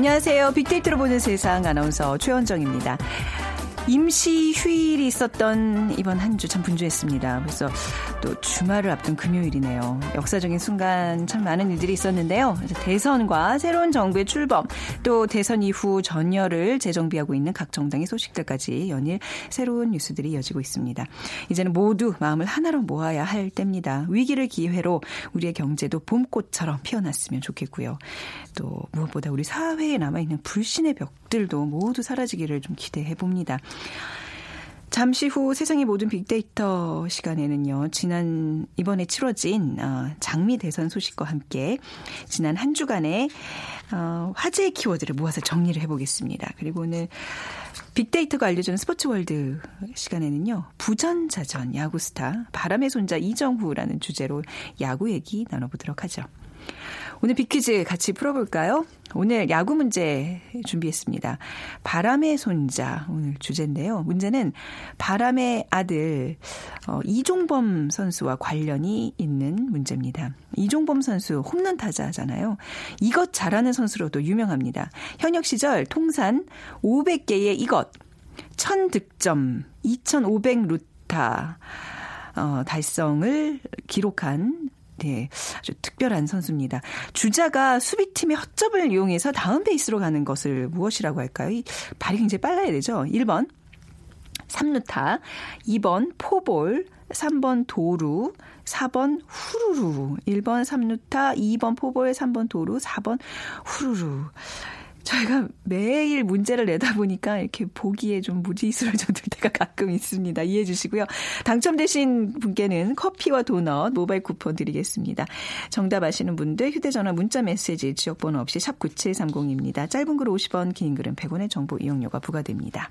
안녕하세요. 빅데이터로 보는 세상 아나운서 최원정입니다. 임시 휴일이 있었던 이번 한 주 참 분주했습니다. 그래서 또 주말을 앞둔 금요일이네요. 역사적인 순간 참 많은 일들이 있었는데요. 대선과 새로운 정부의 출범, 또 대선 이후 전열을 재정비하고 있는 각 정당의 소식들까지 연일 새로운 뉴스들이 이어지고 있습니다. 이제는 모두 마음을 하나로 모아야 할 때입니다. 위기를 기회로 우리의 경제도 봄꽃처럼 피어났으면 좋겠고요. 또 무엇보다 우리 사회에 남아있는 불신의 벽들도 모두 사라지기를 좀 기대해 봅니다. 잠시 후 세상의 모든 빅데이터 시간에는요, 지난, 이번에 치러진, 어, 장미 대선 소식과 함께, 지난 한 주간의, 어, 화제의 키워드를 모아서 정리를 해보겠습니다. 그리고 오늘, 빅데이터가 알려주는 스포츠 월드 시간에는요, 부전자전 야구스타, 바람의 손자 이정후라는 주제로 야구 얘기 나눠보도록 하죠. 오늘 빅퀴즈 같이 풀어볼까요? 오늘 야구 문제 준비했습니다. 바람의 손자 오늘 주제인데요. 문제는 바람의 아들 어, 이종범 선수와 관련이 있는 문제입니다. 이종범 선수 홈런 타자잖아요. 이것 잘하는 선수로도 유명합니다. 현역 시절 통산 500개의 이것, 1000득점, 2500 루타 어, 달성을 기록한 네, 아주 특별한 선수입니다. 주자가 수비팀의 헛점을 이용해서 다음 베이스로 가는 것을 무엇이라고 할까요? 이 발이 굉장히 빨라야 되죠. 1번 3루타, 2번 포볼, 3번 도루, 4번 후루루. 1번 3루타, 2번 포볼, 3번 도루, 4번 후루루. 저희가 매일 문제를 내다 보니까 이렇게 보기에 좀들 때가 가끔 있습니다. 이해해 주시고요. 당첨되신 분께는 커피와 도넛 모바일 쿠폰 드리겠습니다. 정답 아시는 분들 휴대전화 문자 메시지 지역번호 없이 샵 9730입니다. 짧은 글 50원, 긴 글은 100원의 정보 이용료가 부과됩니다.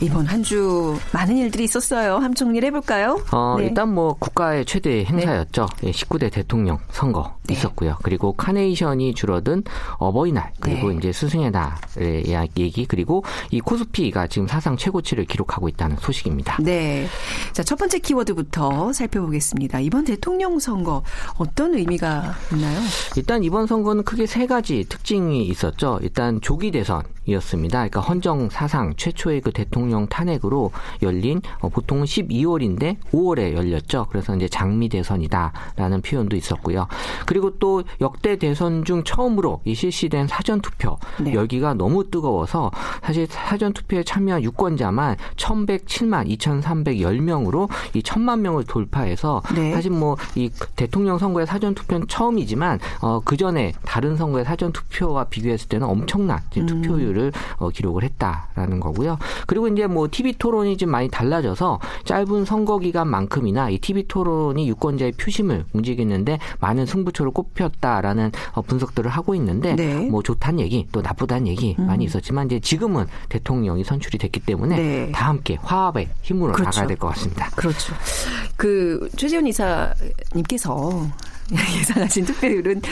이번 한 주 많은 일들이 있었어요. 함 정리를 해볼까요? 어, 네. 일단 뭐 국가의 최대 행사였죠. 네. 19대 대통령 선거 네. 있었고요. 그리고 카네이션이 줄어든 어버이날 그리고 네. 이제 스승의 날의 얘기 그리고 이 코스피가 지금 사상 최고치를 기록하고 있다는 소식입니다. 네. 자, 첫 번째 키워드부터 살펴보겠습니다. 이번 대통령 선거 어떤 의미가 있나요? 일단 이번 선거는 크게 세 가지 특징이 있었죠. 일단 조기 대선 이었습니다. 그러니까 헌정 사상 최초의 그 대통령 탄핵으로 열린 어, 보통은 12월인데 5월에 열렸죠. 그래서 이제 장미 대선이다라는 표현도 있었고요. 그리고 또 역대 대선 중 처음으로 이 실시된 사전 투표 네. 열기가 너무 뜨거워서 사실 사전 투표에 참여한 유권자만 1,107만 2,310명으로 이 1,000만 명을 돌파해서 네. 사실 뭐 이 대통령 선거의 사전 투표는 처음이지만 어, 그 전에 다른 선거의 사전 투표와 비교했을 때는 엄청난 이제 음. 투표율을 어, 기록을 했다라는 거고요. 그리고 이제 뭐 TV 토론이 좀 많이 달라져서 짧은 선거 기간만큼이나 이 TV 토론이 유권자의 표심을 움직이는데 많은 승부처로 꼽혔다라는 어, 분석들을 하고 있는데 네. 음. 뭐 좋다는 얘기 또 나쁘다는 얘기 많이 있었지만 이제 지금은 대통령이 선출이 됐기 때문에 네. 다 함께 화합의 힘으로 그렇죠. 나가야 될 것 같습니다. 그렇죠. 그 최재훈 이사님께서 예상하신 투표율은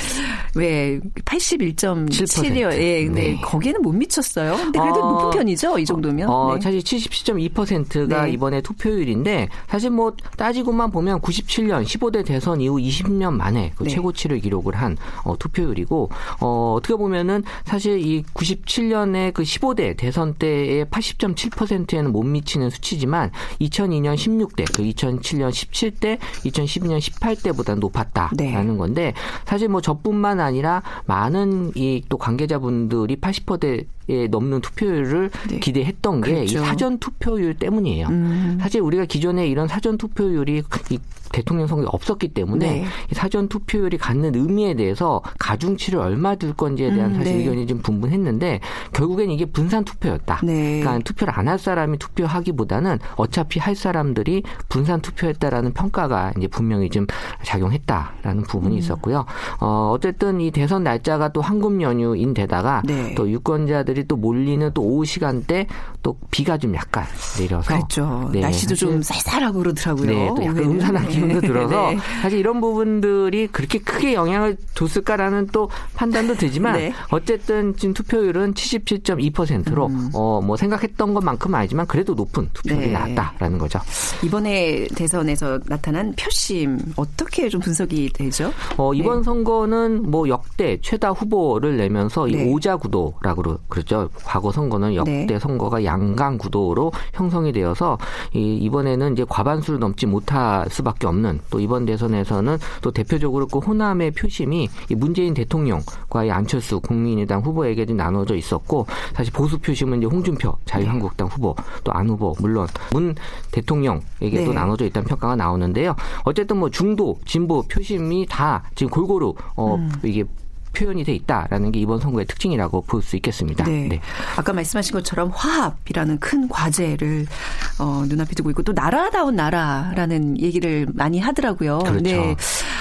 왜 81.7이요. 예, 근데 네. 거기에는 못 미쳤어요. 근데 그래도 어, 높은 편이죠, 이 정도면. 어, 네. 사실 77.2%가 네. 이번에 투표율인데 사실 뭐 따지고만 보면 97년 15대 대선 이후 20년 만에 그 네. 최고치를 기록을 한 어, 투표율이고 어, 어떻게 보면은 사실 이 97년에 그 15대 대선 때의 80.7%에는 못 미치는 수치지만 2002년 16대, 그 2007년 17대, 2012년 18대보다 높았다. 네. 있다라는 건데 사실 뭐 저뿐만 아니라 많은 이 또 관계자분들이 80%에 넘는 투표율을 네. 기대했던 게이 그렇죠. 사전 투표율 때문이에요. 음. 사실 우리가 기존에 이런 사전 투표율이 이 대통령 선거에 없었기 때문에 네. 이 사전 투표율이 갖는 의미에 대해서 가중치를 얼마 둘 건지에 대한 음, 사실 네. 의견이 좀 분분했는데 결국엔 이게 분산 투표였다. 네. 그러니까 투표를 안 할 사람이 투표하기보다는 어차피 할 사람들이 분산 투표했다라는 평가가 이제 분명히 좀 작용했다라는 음. 부분이 있었고요. 어, 어쨌든 이 대선 날짜가 또 황금 연휴인 데다가 네. 또 유권자들 이 또 몰리는 또 오후 시간대 또 비가 좀 약간 내려서 그렇죠. 네, 날씨도 좀 사실- 쌀쌀하고 그러더라고요. 네, 또 약간. 음산한 기운도 네. 들어서 네. 사실 이런 부분들이 그렇게 크게 영향을 줬을까라는 또 판단도 들지만 네. 어쨌든 지금 투표율은 77.2%로 어, 뭐 생각했던 것만큼은 아니지만 그래도 높은 투표율이 음. 네. 나왔다라는 거죠. 이번에 대선에서 나타난 표심 어떻게 좀 분석이 되죠? 어, 이번 네. 선거는 뭐 역대 최다 후보를 내면서 네. 이 오자 구도라고 그러죠. 과거 선거는 역대 네. 선거가 양강 구도로 형성이 되어서 이, 이번에는 이제 과반수를 넘지 못할 수밖에 없는 또 이번 대선에서는 또 대표적으로 그 호남의 표심이 이 문재인 대통령과 이 안철수 국민의당 후보에게 좀 나눠져 있었고 사실 보수 표심은 이제 홍준표 자유한국당 후보 또 안 후보 물론 문 대통령에게 도 네. 나눠져 있다는 평가가 나오는데요. 어쨌든 뭐 중도 진보 표심이 다 지금 골고루 어 음. 이게 표현이 돼 있다라는 게 이번 선거의 특징이라고 볼 수 있겠습니다. 네. 아까 말씀하신 것처럼 화합이라는 큰 과제를 어, 눈앞에 두고 있고 또 나라다운 나라라는 얘기를 많이 하더라고요. 그렇죠. 네.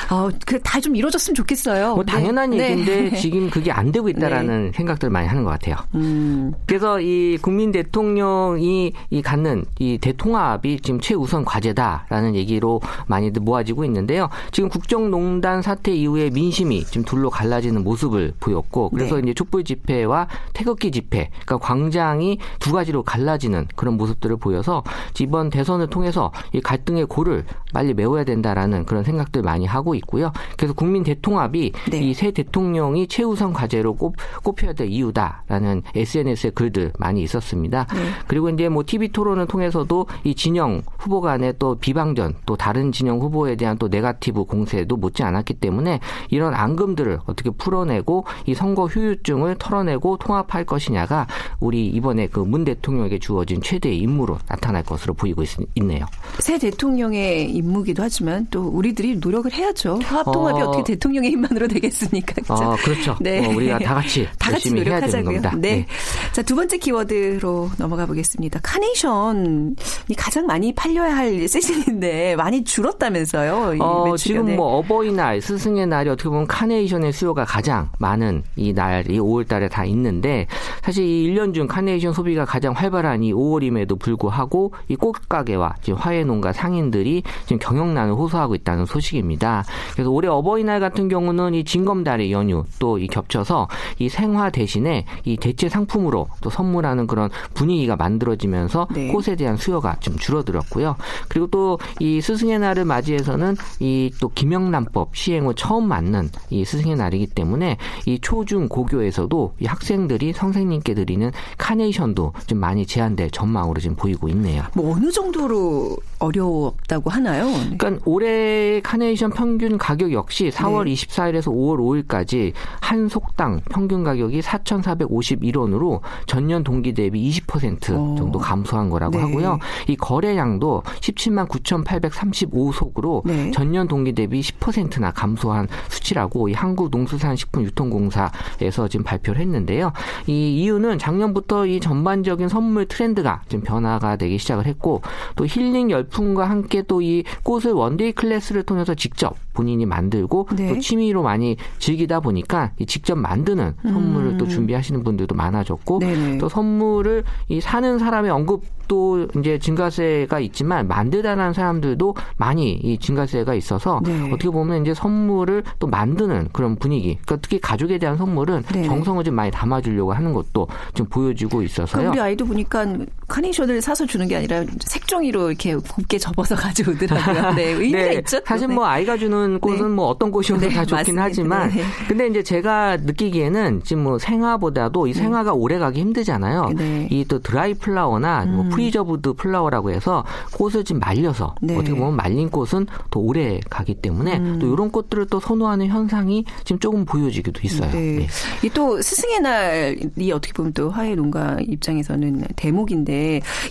어, 그다 좀 이루어졌으면 좋겠어요. 뭐 당연한 네. 얘기인데 네. 지금 그게 안 되고 있다라는 생각들을 많이 하는 것 같아요. 음, 그래서 이 국민 대통령이 이 갖는 이 대통합이 지금 최우선 과제다라는 얘기로 많이들 모아지고 있는데요. 지금 국정농단 사태 이후에 민심이 지금 둘로 갈라지는 모습을 보였고 그래서 네. 이제 촛불 집회와 태극기 집회, 그러니까 광장이 두 가지로 갈라지는 그런 모습들을 보여서 이번 대선을 통해서 이 갈등의 골을 빨리 메워야 된다라는 그런 생각들 많이 하고 있고요. 그래서 국민 대통합이 네. 이새 대통령이 최우선 과제로 꼽, 꼽혀야 될 이유다라는 SNS의 글들 많이 있었습니다. 네. 그리고 이제 뭐 TV 토론을 통해서도 이 진영 후보 간의 또 비방전 또 다른 진영 후보에 대한 또 네가티브 공세도 못지 않았기 때문에 이런 앙금들을 어떻게 풀어 내고 이 선거 후유증을 털어내고 통합할 것이냐가 우리 이번에 그 문 대통령에게 주어진 최대의 임무로 나타날 것으로 보이고 있, 있네요. 새 대통령의 임무기도 하지만 또 우리들이 노력을 해야죠. 화합 통합이 어. 어... 떻게 대통령의 힘만으로 되겠습니까? 그죠? 어, 그렇죠. 네. 어, 우리가 다 같이 다 같이 노력하자고요. 겁니다. 네. 자, 두 번째 키워드로 넘어가 보겠습니다. 카네이션이 가장 많이 팔려야 할 시즌인데 많이 줄었다면서요. 이 어. 지금 네. 뭐 어버이날, 스승의 날이 어떻게 보면 카네이션의 수요가 가장 많은 이 날이 5월 달에 다 있는데 사실 이 1년 중 카네이션 소비가 가장 활발한 이 5월임에도 불구하고 이 꽃가게와 지금 화훼 농가 상인들이 지금 경영난을 호소하고 있다는 소식입니다. 그래서 올해 어버이날 같은 경우는 이 징검다리 연휴 또 이 겹쳐서 이 생화 대신에 이 대체 상품으로 또 선물하는 그런 분위기가 만들어지면서 네. 꽃에 대한 수요가 좀 줄어들었고요. 그리고 또 이 스승의 날을 맞이해서는 이 또 김영란법 시행 후 처음 맞는 이 스승의 날이기 때문에 이 초중 고교에서도 이 학생들이 선생님께 드리는 카네이션도 좀 많이 제한될 전망으로 지금 보이고 있네요. 뭐 어느 정도로 어렵다고 하나요? 네. 그러니까 올해 카네이션 평균 가격 역시 4월 네. 24일에서 5월 5일까지 한 속당 평균 가격이 4,451원으로 전년 동기 대비 20% 오. 정도 감소한 거라고 네. 하고요. 이 거래량도 17만 9,835속으로 네. 전년 동기 대비 10%나 감소한 수치라고 이 한국 농수산 식품유통공사에서 지금 발표를 했는데요. 이 이유는 작년부터 이 전반적인 선물 트렌드가 좀 변화가 되기 시작을 했고 또 힐링 열풍과 함께 또 이 꽃을 one-day class를 통해서 직접 본인이 만들고 네. 또 취미로 많이 즐기다 보니까 이 직접 만드는 선물을 또 준비하시는 분들도 많아졌고 음. 네네. 또 선물을 이 사는 사람의 언급도 이제 증가세가 있지만 만들다라는 사람들도 많이 이 증가세가 있어서 네. 어떻게 보면 이제 선물을 또 만드는 그런 분위기. 그러니까 특히 가족에 대한 선물은 네네. 정성을 좀 많이 담아주려고 하는 것도 좀 보여지고 그 있어서요. 우리 아이도 보니까 카네이션을 사서 주는 게 아니라 색종이로 이렇게 곱게 접어서 가져오더라고요. 네, 의미가 네, 있죠. 사실 네. 뭐 아이가 주는 꽃은 네. 뭐 어떤 꽃이어도 네, 다 좋긴 맞습니다. 하지만 네. 근데 이제 제가 느끼기에는 지금 뭐 생화보다도 이 생화가 오래 가기 힘들잖아요. 네. 이 또 드라이 플라워나 뭐 preserved flower라고 해서 꽃을 지금 말려서 네. 어떻게 보면 말린 꽃은 더 오래 가기 때문에 음. 또 이런 꽃들을 또 선호하는 현상이 지금 조금 보여지기도 있어요. 네. 네. 이또 스승의 날이 어떻게 보면 또 화훼 농가 입장에서는 대목인데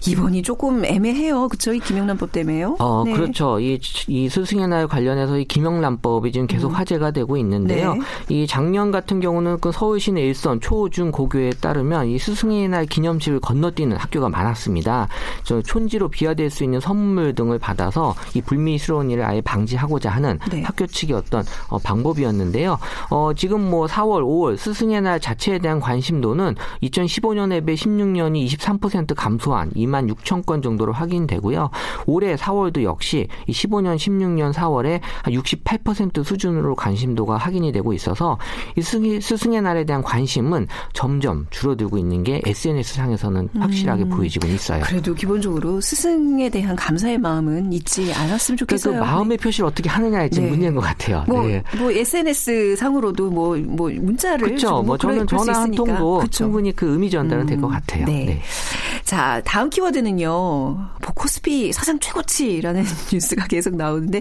이번이 조금 애매해요. 그렇죠? 이 김영란법 때문에요. 어, 네. 그렇죠. 이, 이 스승의 날 관련해서 이 김영란법이 지금 계속 화제가 되고 있는데요. 네. 이 작년 같은 경우는 그 서울시내 일선 초, 중, 고교에 따르면 이 스승의 날 기념식을 건너뛰는 학교가 많았습니다. 저 촌지로 비화될 수 있는 선물 등을 받아서 이 불미스러운 일을 아예 방지하고자 하는 네. 학교 측의 어떤 어, 방법이었는데요. 어, 지금 뭐 4월, 5월 스승의 날 자체에 대한 관심도는 2015년에 비해 16년이 23%감 소한 2만 6천 건 정도로 확인되고요. 올해 4월도 역시 이 15년, 16년 4월에 한 68% 수준으로 관심도가 확인이 되고 있어서 이 스승의, 날에 대한 관심은 점점 줄어들고 있는 게 SNS 상에서는 확실하게 보여지고 있어요. 그래도 기본적으로 스승에 대한 감사의 마음은 잊지 않았으면 그러니까 그 좋겠어요. 마음의 표시를 어떻게 하느냐에 지금 네. 문제인 것 같아요. 뭐, 네. 뭐 SNS 상으로도 뭐, 뭐 문자를 그렇죠. 뭐 저는 전화 한. 통도 그렇죠. 충분히 그 의미 전달은 될것 음, 같아요. 네. 자, 다음 키워드는요. 뭐 코스피 사상 최고치라는 뉴스가 계속 나오는데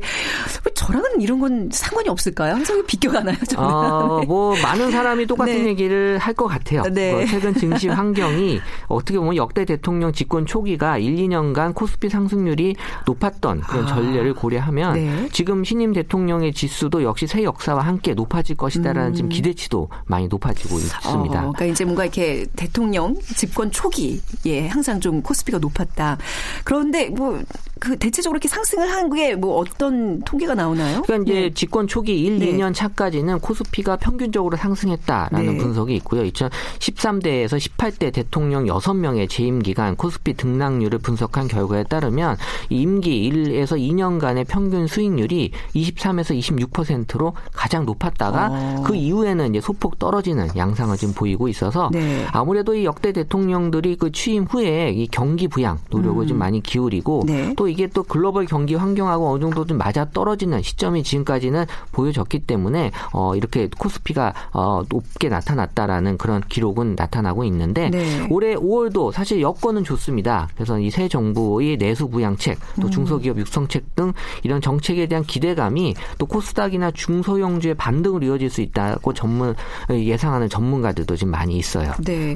왜 저랑은 이런 건 상관이 없을까요? 항상 비껴가나요, 저는? 어, 뭐 많은 사람이 똑같은 네. 얘기를 할 것 같아요. 네. 뭐 최근 증시 환경이 어떻게 보면 역대 대통령 집권 초기가 1, 2년간 코스피 상승률이 높았던 그런 아. 전례를 고려하면 네. 지금 신임 대통령의 지수도 역시 새 역사와 함께 높아질 것이다라는 지금 기대치도 많이 높아지고 있습니다. 음. 어, 그러니까 이제 뭔가 이렇게 대통령 집권 초기에 항상 좀 코스피가 높았다. 그런데 뭐 그 대체적으로 이렇게 상승을 한 게 뭐 어떤 통계가 나오나요? 그러니까 이제 네. 집권 초기 1, 네. 2년 차까지는 코스피가 평균적으로 상승했다라는 네. 분석이 있고요. 2013대에서 18대 대통령 6명의 재임 기간 코스피 등락률을 분석한 결과에 따르면 이 임기 1에서 2년간의 평균 수익률이 23에서 26%로 가장 높았다가 어. 그 이후에는 이제 소폭 떨어지는 양상을 지금 보이고 있어서 네. 아무래도 이 역대 대통령들이 그 취임 후에 이 경기 부양 노력을 좀 많이 기울이고 음. 네. 또 이게 또 글로벌 경기 환경하고 어느 정도 좀 맞아 떨어지는 시점이 지금까지는 보여졌기 때문에 어 이렇게 코스피가 어 높게 나타났다라는 그런 기록은 나타나고 있는데 네. 올해 5월도 사실 여건은 좋습니다. 그래서 이 새 정부의 내수 부양책, 또 음. 중소기업 육성책 등 이런 정책에 대한 기대감이 또 코스닥이나 중소형주의 반등으로 이어질 수 있다고 전문 예상하는 전문가들도 지금 많이 있어요. 네.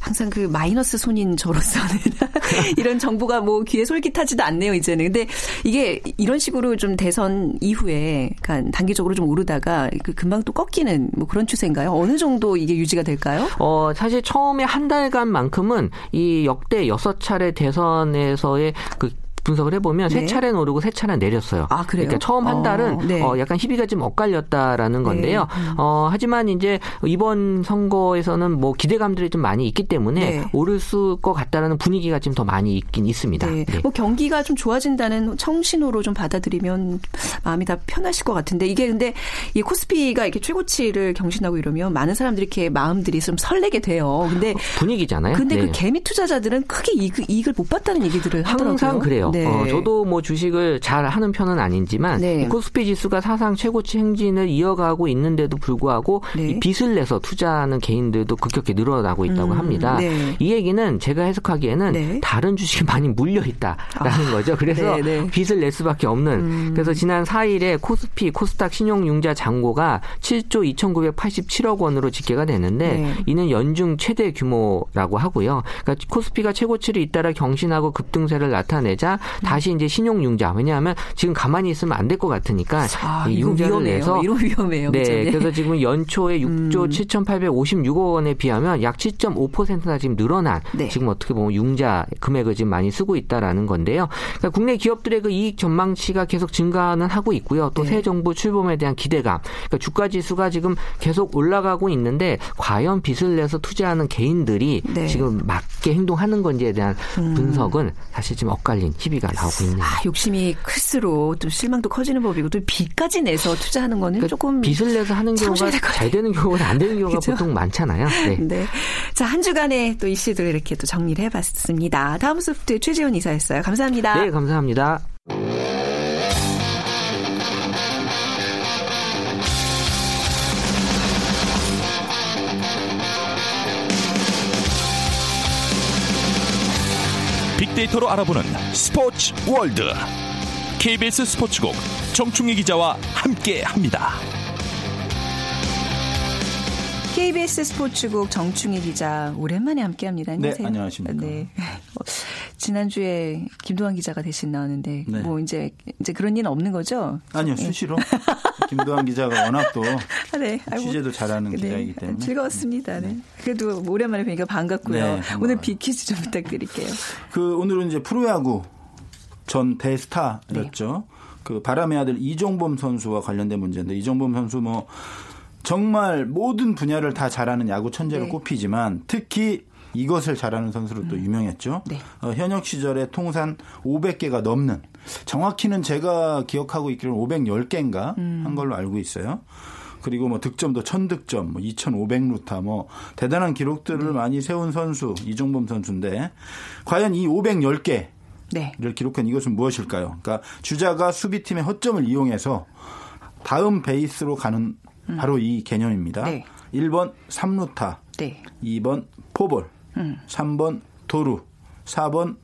항상 그 마이너스 손인 저로서는 이런 정보가 뭐 귀에 솔깃하지도 않네요, 이제는. 근데 이게 이런 식으로 좀 대선 이후에 그러니까 단기적으로 좀 오르다가 그 금방 또 꺾이는 뭐 그런 추세인가요? 어느 정도 이게 유지가 될까요? 어, 사실 처음에 한 달간만큼은 이 역대 여섯 차례 대선에서의 그 분석을 해보면 네. 세 차례 는 오르고 세 차례는 내렸어요. 아, 그래요? 그러니까 처음 한 어, 달은 네. 어, 약간 희비가 좀 엇갈렸다라는 건데요. 네. 음. 어, 하지만 이제 이번 선거에서는 뭐 기대감들이 좀 많이 있기 때문에 네. 오를 것 같다라는 분위기가 좀더 많이 있긴 있습니다. 네. 네. 뭐 경기가 좀 좋아진다는 청신호로 좀 받아들이면 마음이 다 편하실 것 같은데 이게 근데 이 코스피가 이렇게 최고치를 경신하고 이러면 많은 사람들이 이렇게 마음들이 좀 설레게 돼요. 근데 분위기잖아요. 근데 네. 그 개미 투자자들은 크게 이익, 이익을 못 봤다는 얘기들을 하더라고요. 항상 그래요. 네. 어, 저도 뭐 주식을 잘 하는 편은 아니지만 네. 이 코스피 지수가 사상 최고치 행진을 이어가고 있는데도 불구하고 네. 이 빚을 내서 투자하는 개인들도 급격히 늘어나고 있다고 음, 합니다. 네. 이 얘기는 제가 해석하기에는 네. 다른 주식이 많이 물려 있다라는 거죠. 그래서 네, 네. 빚을 낼 수밖에 없는. 그래서 지난 4일에 코스피 코스닥 신용융자 잔고가 7조 2,987억 원으로 집계가 됐는데 네. 이는 연중 최대 규모라고 하고요. 그러니까 코스피가 최고치를 잇따라 경신하고 급등세를 나타내자 다시 이제 신용융자. 왜냐하면 지금 가만히 있으면 안 될 것 같으니까 아, 이 융자를 위험해요. 내서 이거 위험해요. 네, 그죠? 그래서 지금 연초에 6조 7,856억 원에 비하면 약 7.5%나 지금 늘어난 네. 지금 어떻게 보면 융자 금액을 지금 많이 쓰고 있다라는 건데요. 그러니까 국내 기업들의 그 이익 전망치가 계속 증가는 하고 있고요. 또 네. 새 정부 출범에 대한 기대감. 그러니까 주가 지수가 지금 계속 올라가고 있는데 과연 빚을 내서 투자하는 개인들이 네. 음. 지금 맞게 행동하는 건지에 대한 분석은 사실 지금 엇갈린 TV가 나오고 있네요. 아, 욕심이 클수록 좀 실망도 커지는 법이고 또 빚까지 내서 투자하는 거는 그러니까 조금 빚을 내서 하는 경우가 잘 되는 경우가 안 되는 경우가 그죠? 보통 많잖아요. 네. 네. 자, 한 주간의 또 이슈들 이렇게 또 정리를 해봤습니다. 다음 소프트 최재원 이사였어요. 감사합니다. 네, 감사합니다. 빅데이터로 알아보는 스포츠 월드 KBS 스포츠국 정충희 기자와 함께합니다. KBS 스포츠국 정충희 기자 오랜만에 함께합니다. 안녕하세요. 네, 안녕하십니까. 네. 어, 지난주에 김도환 기자가 대신 나왔는데 네. 뭐 이제 이제 그런 일은 없는 거죠? 아니요, 수시로. 김도환 기자가 워낙 또 아, 네. 취재도 잘하는 네, 기자이기 때문에. 즐거웠습니다. 네. 그래도 오랜만에 뵈니까 반갑고요. 네. 오늘 비키즈 좀 부탁드릴게요. 그 오늘은 이제 프로야구 전 대스타였죠. 그 바람의 아들 이종범 선수와 관련된 문제인데 이종범 선수 뭐 정말 모든 분야를 다 잘하는 야구 천재로 네. 꼽히지만 특히 이것을 잘하는 선수로 또 유명했죠. 네. 어, 현역 시절에 통산 500개가 넘는 정확히는 제가 기억하고 있기로는 510개인가 한 걸로 알고 있어요. 그리고 뭐 득점도 1000득점, 뭐 2500루타 뭐 대단한 기록들을 많이 세운 선수 이종범 선수인데 과연 이 510개 네. 를 기록한 이것은 무엇일까요? 그러니까 주자가 수비팀의 허점을 이용해서 다음 베이스로 가는 바로 이 개념입니다. 음. 네. 1번 3루타, 네. 2번 포볼, 음. 3번 도루, 4번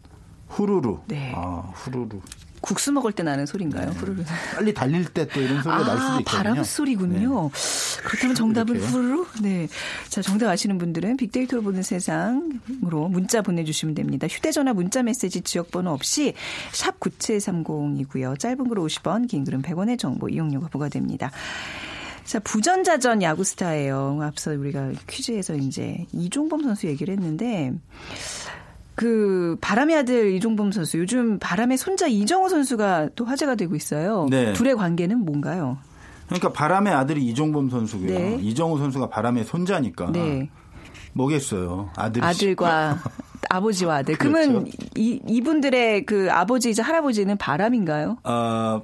후루루. 네. 아, 후루루. 국수 먹을 때 나는 소리인가요? 후루루. 빨리 달릴 때 또 이런 소리가 날 수도 아, 있거든요. 바람 소리군요. 네. 그렇다면 정답은 이렇게요? 후루루? 네. 자, 정답 아시는 분들은 빅데이터로 보는 세상으로 문자 보내주시면 됩니다. 휴대전화 문자 메시지 지역번호 없이 샵 9730이고요. 짧은 글 50원, 긴 글은 100원의 정보 이용료가 부과됩니다. 자, 부전자전 야구 스타예요. 앞서 우리가 퀴즈에서 이제 이종범 선수 얘기를 했는데 그 바람의 아들 이종범 선수 요즘 바람의 손자 이정우 선수가 또 화제가 되고 있어요. 네. 둘의 관계는 뭔가요? 그러니까 바람의 아들이 이종범 선수고요. 네. 이정우 선수가 바람의 손자니까 네. 뭐겠어요. 아들이 아들과 아버지와 아들. 그러면 그렇죠. 이, 이분들의 그 아버지이자 할아버지는 바람인가요? 아,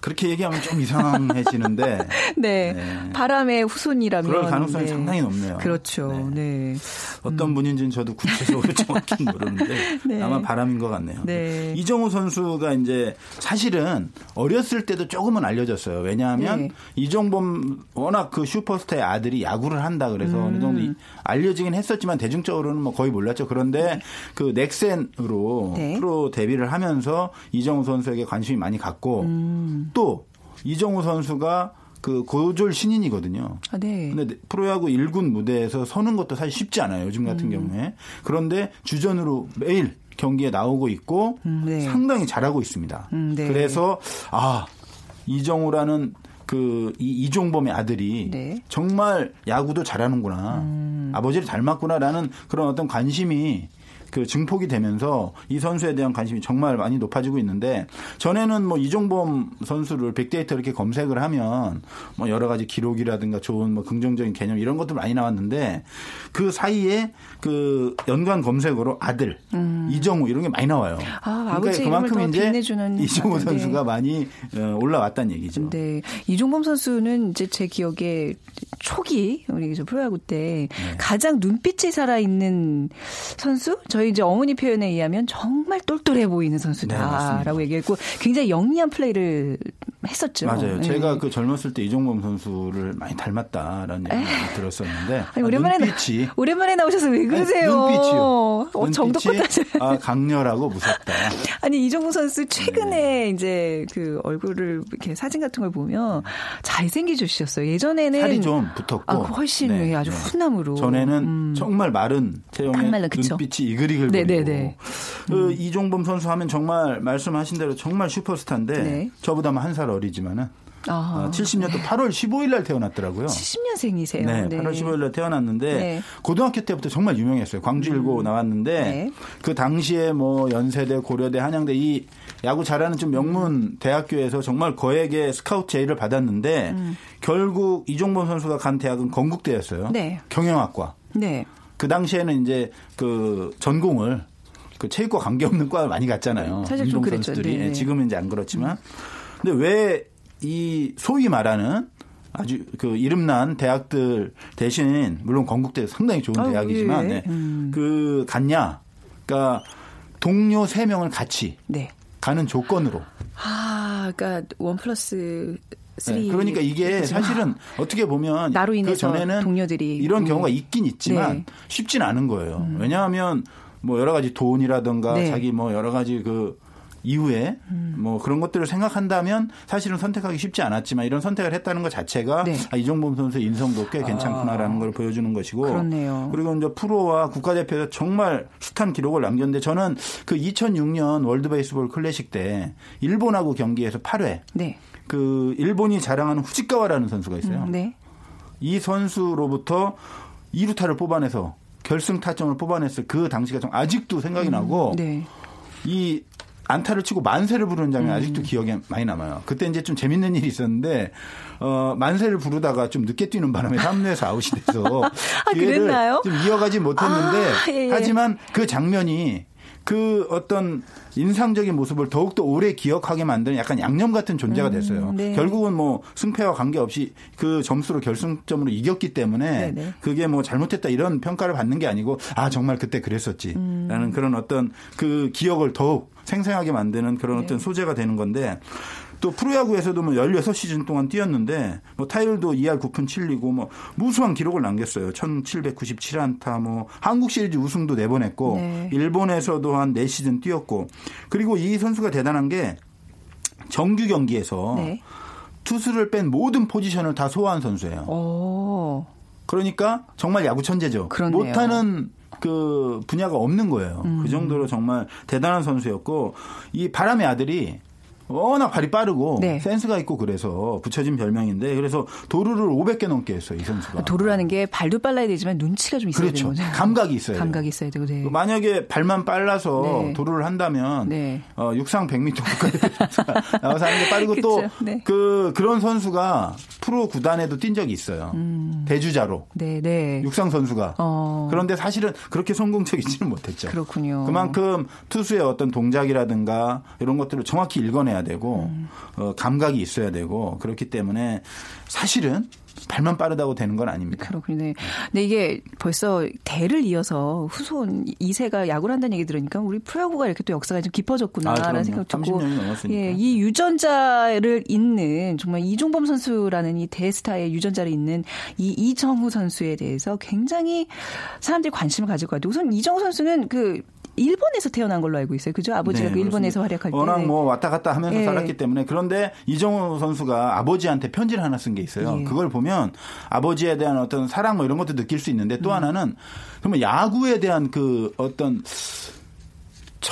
그렇게 얘기하면 좀 이상해지는데 네. 네. 바람의 후손이라면. 그럴 가능성이 네. 상당히 높네요. 그렇죠. 네. 어떤 분인지는 저도 구체적으로 정확히 모르는데 네. 아마 바람인 것 같네요. 네. 이정우 선수가 이제 사실은 어렸을 때도 조금은 알려졌어요. 왜냐하면 네. 이종범 워낙 그 슈퍼스타의 아들이 야구를 한다 그래서 어느 정도 이- 알려지긴 했었지만 대중적으로는 뭐 거의 몰랐죠. 그런데 그 넥센으로 네. 프로 데뷔를 하면서 이정우 선수에게 관심이 많이 갔고 음. 또 이정우 선수가 그 고졸 신인이거든요. 아, 네. 근데 프로야구 1군 무대에서 서는 것도 사실 쉽지 않아요. 요즘 같은 음. 경우에. 그런데 주전으로 매일 경기에 나오고 있고 음, 네. 상당히 잘하고 있습니다. 음, 네. 그래서 아 이정우라는 그 이, 이종범의 아들이 네. 정말 야구도 잘하는구나. 음. 아버지를 닮았구나라는 그런 어떤 관심이 그 증폭이 되면서 이 선수에 대한 관심이 정말 많이 높아지고 있는데 전에는 뭐 이종범 선수를 빅데이터 이렇게 검색을 하면 뭐 여러 가지 기록이라든가 좋은 뭐 긍정적인 개념 이런 것들 많이 나왔는데 그 사이에 그 연관 검색어로 아들 이정우 이런 게 많이 나와요. 음. 아, 그러니까 그만큼 더 이제 이정우 아들, 네. 선수가 많이 어, 올라왔다는 얘기죠. 네. 이종범 선수는 이제 제 기억에 초기 우리 저 프로야구 때 네. 가장 눈빛이 살아 있는 선수? 저희 이제 어머니 표현에 의하면 정말 똘똘해 보이는 네, 선수다라고 맞습니다. 얘기했고 굉장히 영리한 플레이를 했었죠. 맞아요. 네. 제가 그 젊었을 때 이종범 선수를 많이 닮았다라는 얘기 많이 들었었는데 아니, 오랜만에 아, 눈빛이 나, 오랜만에 나오셔서 왜 그러세요? 눈빛이요. 어, 정도껏 하세요. 아, 강렬하고 무섭다. 아니 이종국 선수 최근에 네. 이제 그 얼굴을 이렇게 사진 같은 걸 보면 잘생기셨어요. 예전에는 살이 좀 붙었고 아, 훨씬 네, 아주 네. 훈남으로 전에는 음. 정말 마른 그쵸? 눈빛이 이글이글 네, 거리고 네, 네. 그 이종범 선수 하면 정말 말씀하신 대로 정말 슈퍼스타인데 네. 저보다만 한 살 어리지만은 아, 어, 70년도 8월 15일 날 태어났더라고요. 70년생이세요. 네, 8월 15일 날 태어났는데 네. 고등학교 때부터 정말 유명했어요. 광주 일고 나왔는데 네. 그 당시에 뭐 연세대, 고려대, 한양대 이 야구 잘하는 좀 명문 대학교에서 정말 거액의 스카우트 제의를 받았는데 결국 이종범 선수가 간 대학은 건국대였어요. 네. 경영학과. 네. 그 당시에는 이제 그 전공을 그 체육과 관계없는 과를 많이 갔잖아요. 사실 좀 그랬죠. 선수들이 네. 예, 지금은 이제 안 그렇지만 근데 왜 이 소위 말하는 아주 그 이름난 대학들 대신 물론 건국대 상당히 좋은 대학이지만 예. 네. 그 갔냐? 그러니까 동료 세 명을 같이 네. 가는 조건으로. 아, 그러니까 원 플러스. 네, 그러니까 이게 사실은 어떻게 보면 나로 그 인해서 전에는 동료들이 이런 음. 경우가 있긴 있지만 네. 쉽진 않은 거예요. 왜냐하면 뭐 여러 가지 돈이라든가 네. 자기 뭐 여러 가지 그 이후에 음. 뭐 그런 것들을 생각한다면 사실은 선택하기 쉽지 않았지만 이런 선택을 했다는 것 자체가 네. 아, 이종범 선수의 인성도 꽤 괜찮구나라는 걸 보여주는 것이고 그렇네요. 그리고 이제 프로와 국가대표에서 정말 숱한 기록을 남겼는데 저는 그 2006년 월드 베이스볼 클래식 때 일본하고 경기에서 8회 네. 그 일본이 자랑하는 후지카와라는 선수가 있어요. 음, 네. 이 선수로부터 2루타를 뽑아내서 결승 타점을 뽑아냈을 그 당시가 좀 아직도 생각이 나고 네. 이 안타를 치고 만세를 부르는 장면이 아직도 기억에 많이 남아요. 그때 이제 좀 재밌는 일이 있었는데 어 만세를 부르다가 좀 늦게 뛰는 바람에 3루에서 아웃이 돼서 기회를 그랬나요? 좀 이어가지 못했는데 아, 예, 예. 하지만 그 장면이 그 어떤 인상적인 모습을 더욱더 오래 기억하게 만드는 약간 양념 같은 존재가 됐어요. 네. 결국은 뭐 승패와 관계없이 그 점수로 결승점으로 이겼기 때문에 네네. 그게 뭐 잘못했다 이런 평가를 받는 게 아니고 아 정말 그때 그랬었지라는 음. 그런 어떤 그 기억을 더욱 생생하게 만드는 그런 네. 어떤 소재가 되는 건데 또 프로야구에서도 뭐 16시즌 동안 뛰었는데 뭐 타율도 2할 9푼 7리고 뭐 무수한 기록을 남겼어요. 1797안타 뭐 한국 시리즈 우승도 4번 했고 네. 일본에서도 한 4시즌 뛰었고 그리고 이 선수가 대단한 게 정규 경기에서 네. 투수를 뺀 모든 포지션을 다 소화한 선수예요. 오. 그러니까 정말 야구 천재죠. 그렇네요. 못하는 그 분야가 없는 거예요. 음. 그 정도로 정말 대단한 선수였고 이 바람의 아들이 워낙 발이 빠르고 네. 센스가 있고 그래서 붙여진 별명인데 그래서 도루를 500개 넘게 했어요 이 선수가. 도루라는 게 발도 빨라야 되지만 눈치가 좀 있어야 그렇죠. 되는 거죠. 감각이 있어요. 감각이 있어야 되고. 네. 만약에 발만 빨라서 네. 도루를 한다면 네. 어, 육상 100m 국가대표 선수가 나와서 하는 게 빠르고 또 그쵸. 네. 그 그런 선수가 프로 구단에도 뛴 적이 있어요. 대주자로. 네, 네. 육상 선수가. 어. 그런데 사실은 그렇게 성공적이지는 못했죠. 그렇군요. 그만큼 투수의 어떤 동작이라든가 이런 것들을 정확히 읽어내야 되고 음. 어, 감각이 있어야 되고 그렇기 때문에 사실은 발만 빠르다고 되는 건 아닙니다. 그렇군요. 네. 근데 이게 벌써 대를 이어서 후손 2세가 야구를 한다는 얘기 들으니까 우리 프로야구가 이렇게 또 역사가 좀 아, 깊어졌구나라는 그럼요. 생각 들고 30년이 넘었으니까. 예, 이 유전자를 잇는 정말 이종범 선수라는 이 대스타의 유전자를 잇는 이 이정후 선수에 대해서 굉장히 사람들이 관심을 가질 것 같아요. 우선 이정후 선수는 그 일본에서 태어난 걸로 알고 있어요. 그죠? 아버지가 네, 그 일본에서. 활약할 때. 워낙 뭐 왔다 갔다 하면서 예. 살았기 때문에 그런데 이정우 선수가 아버지한테 편지를 하나 쓴 게 있어요. 예. 그걸 보면 아버지에 대한 어떤 사랑 뭐 이런 것도 느낄 수 있는데 음. 또 하나는 정말 야구에 대한 그 어떤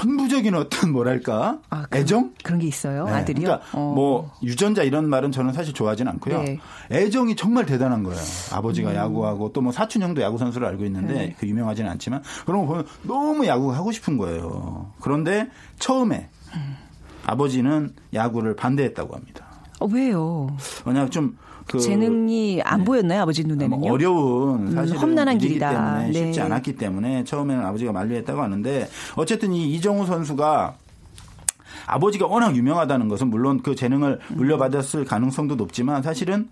천부적인 어떤 뭐랄까 아, 그런- 애정 그런 게 있어요. 네. 아들이요. 그러니까 어. 뭐 유전자 이런 말은 저는 사실 좋아하진 않고요. 네. 애정이 정말 대단한 거예요. 아버지가 야구하고 또 뭐 사촌 형도 야구 선수를 알고 있는데 음. 네. 그 유명하지는 않지만 그런 거 보면 너무 야구가 하고 싶은 거예요. 그런데 처음에 아버지는 야구를 반대했다고 합니다. 어, 왜요? 왜냐 좀 그 재능이 안 보였나요, 아버지 눈에는요? 뭐 어려운 음, 사실 험난한 일이기 길이다. 때문에 쉽지 네. 않았기 때문에 처음에는 아버지가 만류했다고 하는데 어쨌든 이 이정우 선수가 아버지가 워낙 유명하다는 것은 물론 그 재능을 물려받았을 가능성도 높지만 사실은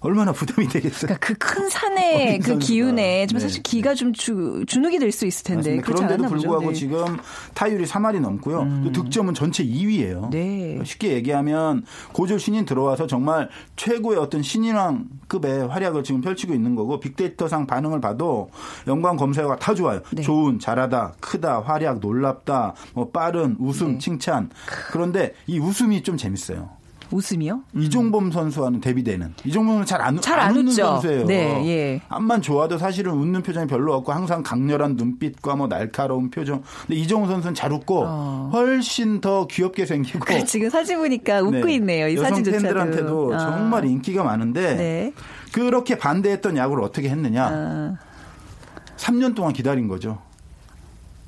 얼마나 부담이 되겠어요. 그러니까 그큰 산의 그. 기운에 좀 네. 사실 기가 좀 주, 주눅이 될 수 있을 텐데 그런데도 않았나 보죠. 불구하고 네. 지금 타율이 3할이 넘고요. 또 득점은 전체 2위예요. 네. 쉽게 얘기하면 고졸 신인 들어와서 정말 최고의 어떤 신인왕급의 활약을 지금 펼치고 있는 거고 빅데이터상 반응을 봐도 연관 검사가 다 좋아요. 네. 좋은, 잘하다, 크다, 활약, 놀랍다, 뭐 빠른, 웃음, 네. 칭찬. 그런데 이 웃음이 좀 재밌어요. 웃음이요? 이종범 선수와는 대비되는. 이종범은 잘안 잘안 웃는 웃죠. 선수예요. 네, 예. 앞만 좋아도 사실은 웃는 표정이 별로 없고 항상 강렬한 눈빛과 뭐 날카로운 표정. 근데 이종우 선수는 잘 웃고 어. 훨씬 더 귀엽게 생기고. 그 지금 사진 보니까 웃고 네. 있네요. 이 여성 사진조차도. 팬들한테도 아. 정말 인기가 많은데 네. 그렇게 반대했던 야구를 어떻게 했느냐? 아. 3년 동안 기다린 거죠.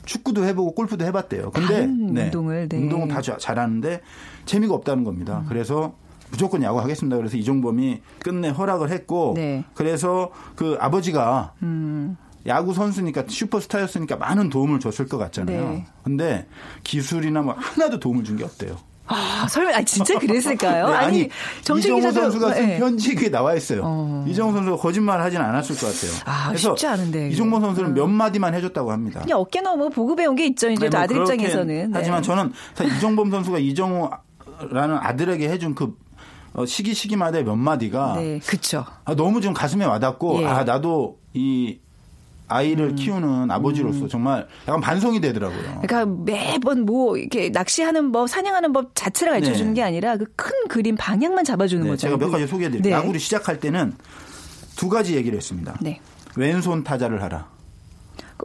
축구도 해보고 골프도 해봤대요. 근데 다른 운동을, 네. 음. 운동은 다 자- 잘하는데 재미가 없다는 겁니다. 그래서 무조건 야구 하겠습니다. 그래서 이종범이 끝내 허락을 했고 네. 그래서 그 아버지가 음. 야구 선수니까 슈퍼스타였으니까 많은 도움을 줬을 것 같잖아요. 네. 근데 기술이나 뭐 하나도 도움을 준 게 없대요. 아, 설마, 아, 진짜 그랬을까요? 네, 아니, 정치 이정우 기자도 선수가 쓴 네. 편지에 나와 있어요. 어. 이정우 선수가 거짓말 하진 않았을 것 같아요. 아, 그래서 쉽지 않은데. 이종범 선수는 몇 마디만 해줬다고 합니다. 그냥 어깨 너머 보고 배운 게 있죠. 이제 네, 또뭐 아들 입장에서는. 네. 하지만 저는 이종범 선수가 이정우 라는 아들에게 해준 그 어, 시기 시기마다 몇 마디가 네, 그쵸. 아, 너무 좀 가슴에 와닿고 예. 아 나도 이 아이를 음. 키우는 아버지로서 정말 약간 반성이 되더라고요. 그러니까 매번 뭐 이렇게 낚시하는 법, 사냥하는 법 자체를 가르쳐 주는 네. 게 아니라 그 큰 그림 방향만 잡아주는 네, 거죠. 제가 몇 가지 소개해드릴게요. 네. 야구를 시작할 때는 두 가지 얘기를 했습니다. 네. 왼손 타자를 하라.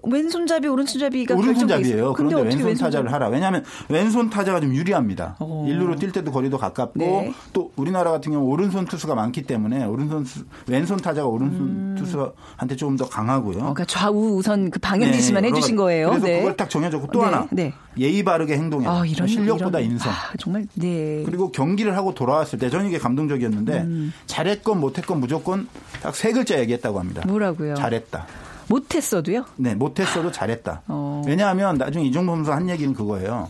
왼손잡이, 오른손잡이가 오른손잡이에요. 그런데 어떻게 왼손 타자를 하라. 왜냐하면 왼손 타자가 좀 유리합니다. 어. 일루로 뛸 때도 거리도 가깝고 네. 또 우리나라 같은 경우 오른손 투수가 많기 때문에 오른손 수- 왼손 타자가 오른손 투수한테 조금 더 강하고요. 음. 어, 그러니까 좌우 우선 그 방향 지시만 네, 해주신 거예요. 그래서 네. 그걸 딱 정해줬고 또 네, 하나 네. 예의 바르게 행동해. 아, 이런 실력보다 이런- 인성. 아, 정말 네. 그리고 경기를 하고 돌아왔을 때 저는 이게 감동적이었는데 음. 잘했건 못했건 무조건 딱 세 글자 얘기했다고 합니다. 뭐라고요? 잘했다. 못했어도요. 네, 못했어도 잘했다. 어. 왜냐하면 나중에 이종범 선수 한 얘기는 그거예요.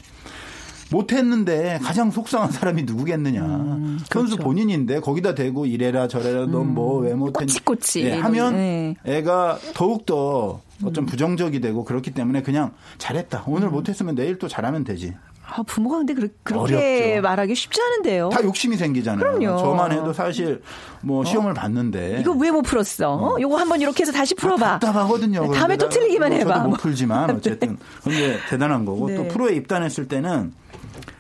못했는데 가장 속상한 사람이 누구겠느냐. 선수 그렇죠. 음. 본인인데 거기다 대고 이래라 저래라 넌뭐왜 못했냐. 꼬치꼬치. 예, 하면 네. 애가 더욱더 어쩜 부정적이 되고 그렇기 때문에 그냥 잘했다. 오늘 못했으면 내일 또 잘하면 되지. 아, 부모가 근데 그, 그렇게 어렵죠. 말하기 쉽지 않은데요. 다 욕심이 생기잖아요. 그럼요. 저만 해도 사실 뭐 시험을 봤는데 이거 왜 못 풀었어? 어? 요거 한번 이렇게 해서 다시 풀어봐. 답답하거든요. 네, 다음에 또 틀리기만 저도 해봐. 못 풀지만 어쨌든 근데 대단한 거고 네. 또 프로에 입단했을 때는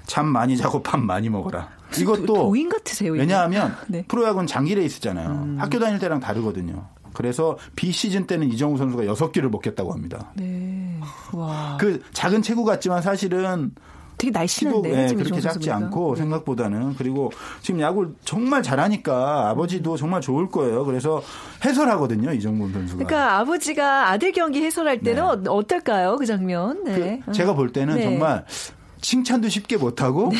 잠 많이 자고 밥 많이 먹어라. 이것도 도인 같으세요. 이거. 왜냐하면 네. 음. 프로야구는 장기 레이스잖아요. 학교 다닐 때랑 다르거든요. 그래서 비시즌 때는 이정우 선수가 여섯 개를 먹겠다고 합니다. 네. 와. 그 작은 체구 같지만 사실은 되게 날씬한데. 예, 지금 그렇게 작지 않고. 생각보다는 그리고 지금 야구를 정말 잘하니까 아버지도 정말 좋을 거예요. 그래서 해설하거든요 이정범 선수가. 그러니까 아버지가 아들 경기 해설할 때는 네. 어- 어떨까요? 그 장면. 네. 그 제가 볼 때는 네. 정말 칭찬도 쉽게 못하고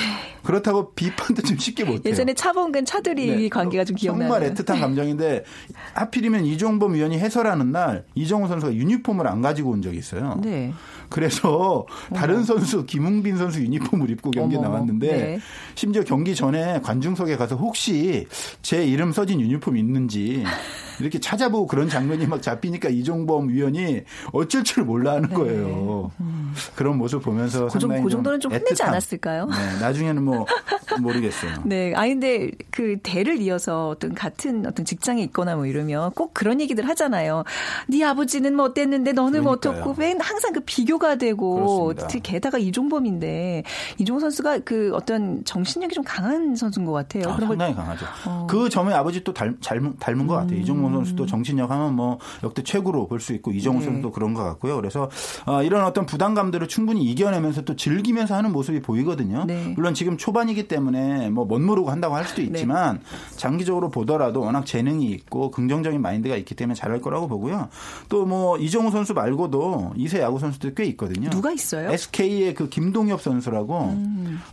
그렇다고 비판도 좀 쉽게 못해요. 예전에 차범근 차들이 네. 관계가 좀 기억나요. 정말 애틋한 감정인데 하필이면 이종범 위원이 해설하는 날 이정우 선수가 유니폼을 안 가지고 온 적이 있어요. 네. 그래서 다른 선수 김웅빈 선수 유니폼을 입고 경기에 어머, 나왔는데 네. 심지어 경기 전에 관중석에 가서 혹시 제 이름 써진 유니폼 있는지 이렇게 찾아보고 그런 장면이 막 잡히니까 이종범 위원이 어쩔 줄 몰라 하는 거예요. 그런 모습 보면서 네. 그, 정, 그 정도는 좀 혼내지 애틋함. 않았을까요? 네, 나중에는 뭐 모르겠어요. 네. 아 근데 그 대를 이어서 어떤 같은 어떤 직장에 있거나 뭐 이러면 꼭 그런 얘기들 하잖아요. 네 아버지는 뭐 어땠는데 너는 뭐. 어떻고 왜 항상 그 비교가 되고. 특히 게다가 이종범인데 이종범 선수가 그 어떤 정신력이 좀 강한 선수인 것 같아요. 아, 그런 걸 상당히 강하죠. 어. 그 점에 아버지 또 닮, 닮은, 닮은 것 같아요. 이종범 선수도 정신력 하면 뭐 역대 최고로 볼 수 있고 이정우 음. 네. 선수도 그런 것 같고요. 그래서 어, 이런 어떤 부담감들을 충분히 이겨내면서 또 즐기면서 하는 모습이 보이거든요. 네. 물론 지금 초반이기 때문에 뭐 못 모르고 한다고 할 수도 있지만 장기적으로 보더라도 워낙 재능이 있고 긍정적인 마인드가 있기 때문에 잘할 거라고 보고요. 또 뭐 이정우 선수 말고도 2세 야구 선수들 꽤 있거든요. 누가 있어요? SK의 그 김동엽 선수라고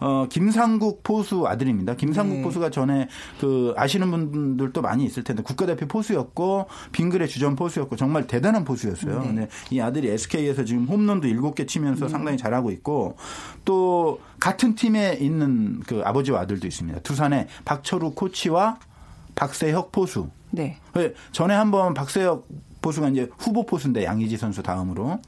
어 김상국 포수 아들입니다. 김상국 네. 포수가 전에 그 아시는 분들도 많이 있을 텐데 국가대표 포수였 고 빙글의 주전 포수였고 정말 대단한 포수였어요. 네. 근데 이 아들이 SK에서 지금 홈런도 7개 치면서 상당히 잘하고 있고 또 같은 팀에 있는 그 아버지와 아들도 있습니다. 두산의 박철우 코치와 박세혁 포수. 네. 네, 전에 한번 박세혁 포수가 이제 후보 포수인데 양의지 선수 다음으로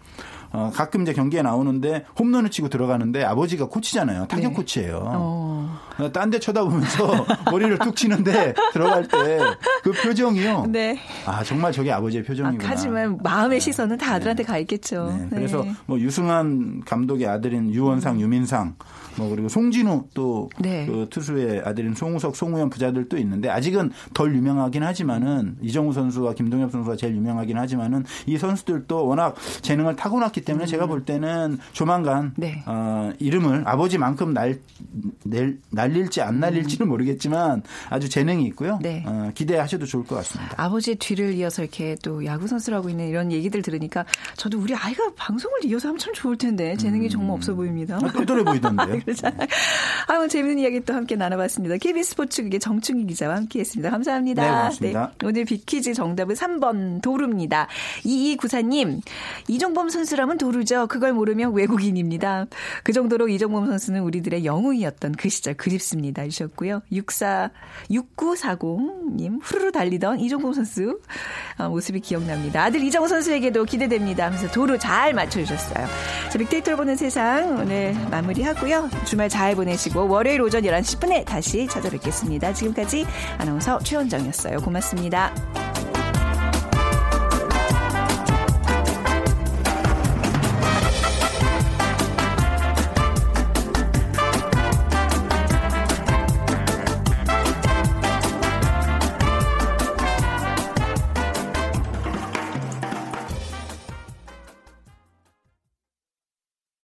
어, 가끔 이제 경기에 나오는데 홈런을 치고 들어가는데 아버지가 코치잖아요. 타격 네. 코치예요. 어. 딴데 쳐다보면서 머리를 뚝 치는데 들어갈 때 그 표정이요. 네. 아 정말 저게 아버지의 아, 표정이구나. 하지만 마음의 시선은 다 아들한테 가 있겠죠. 네, 네. 그래서 뭐 유승한 감독의 아들인 유원상, 유민상, 뭐 그리고 송진우 또 네. 그 투수의 아들인 송우석, 송우현 부자들도 있는데 아직은 덜 유명하긴 하지만은 이정우 선수와 김동엽 선수가 제일 유명하긴 하지만은 이 선수들도 워낙 재능을 타고났기 때문에 제가 볼 때는 조만간 네. 어, 이름을 아버지만큼 날, 낼, 날릴지 안 날릴지는 모르겠지만 아주 재능이 있고요. 네. 어, 기대하셔도 좋을 것 같습니다. 아버지의 뒤를 이어서 이렇게 또 야구 선수를 하고 있는 이런 얘기들 들으니까 저도 우리 아이가 방송을 이어서 하면 참 좋을 텐데 재능이 정말 없어 보입니다. 아, 똘똘해 보이던데요. 그렇잖아요. 아, 재밌는 이야기 또 함께 나눠봤습니다. KBS 스포츠국의 정충희 기자와 함께했습니다. 감사합니다. 네, 고맙습니다. 네, 오늘 빅퀴즈 정답은 3번 도루입니다. 2294님, 이종범 선수라면 도루죠. 그걸 모르면 외국인입니다. 그 정도로 이종범 선수는 우리들의 영웅이었던 그 시절 그립습니다. 주셨고요. 64, 6940님, 후루루 달리던 이종범 선수 아, 모습이 기억납니다. 아들 이정우 선수에게도 기대됩니다 하면서 도루 잘 맞춰주셨어요. 자, 빅데이터를 보는 세상 오늘 마무리하고요. 주말 잘 보내시고 월요일 오전 11시 10분에 다시 찾아뵙겠습니다. 지금까지 아나운서 최원정이었어요. 고맙습니다.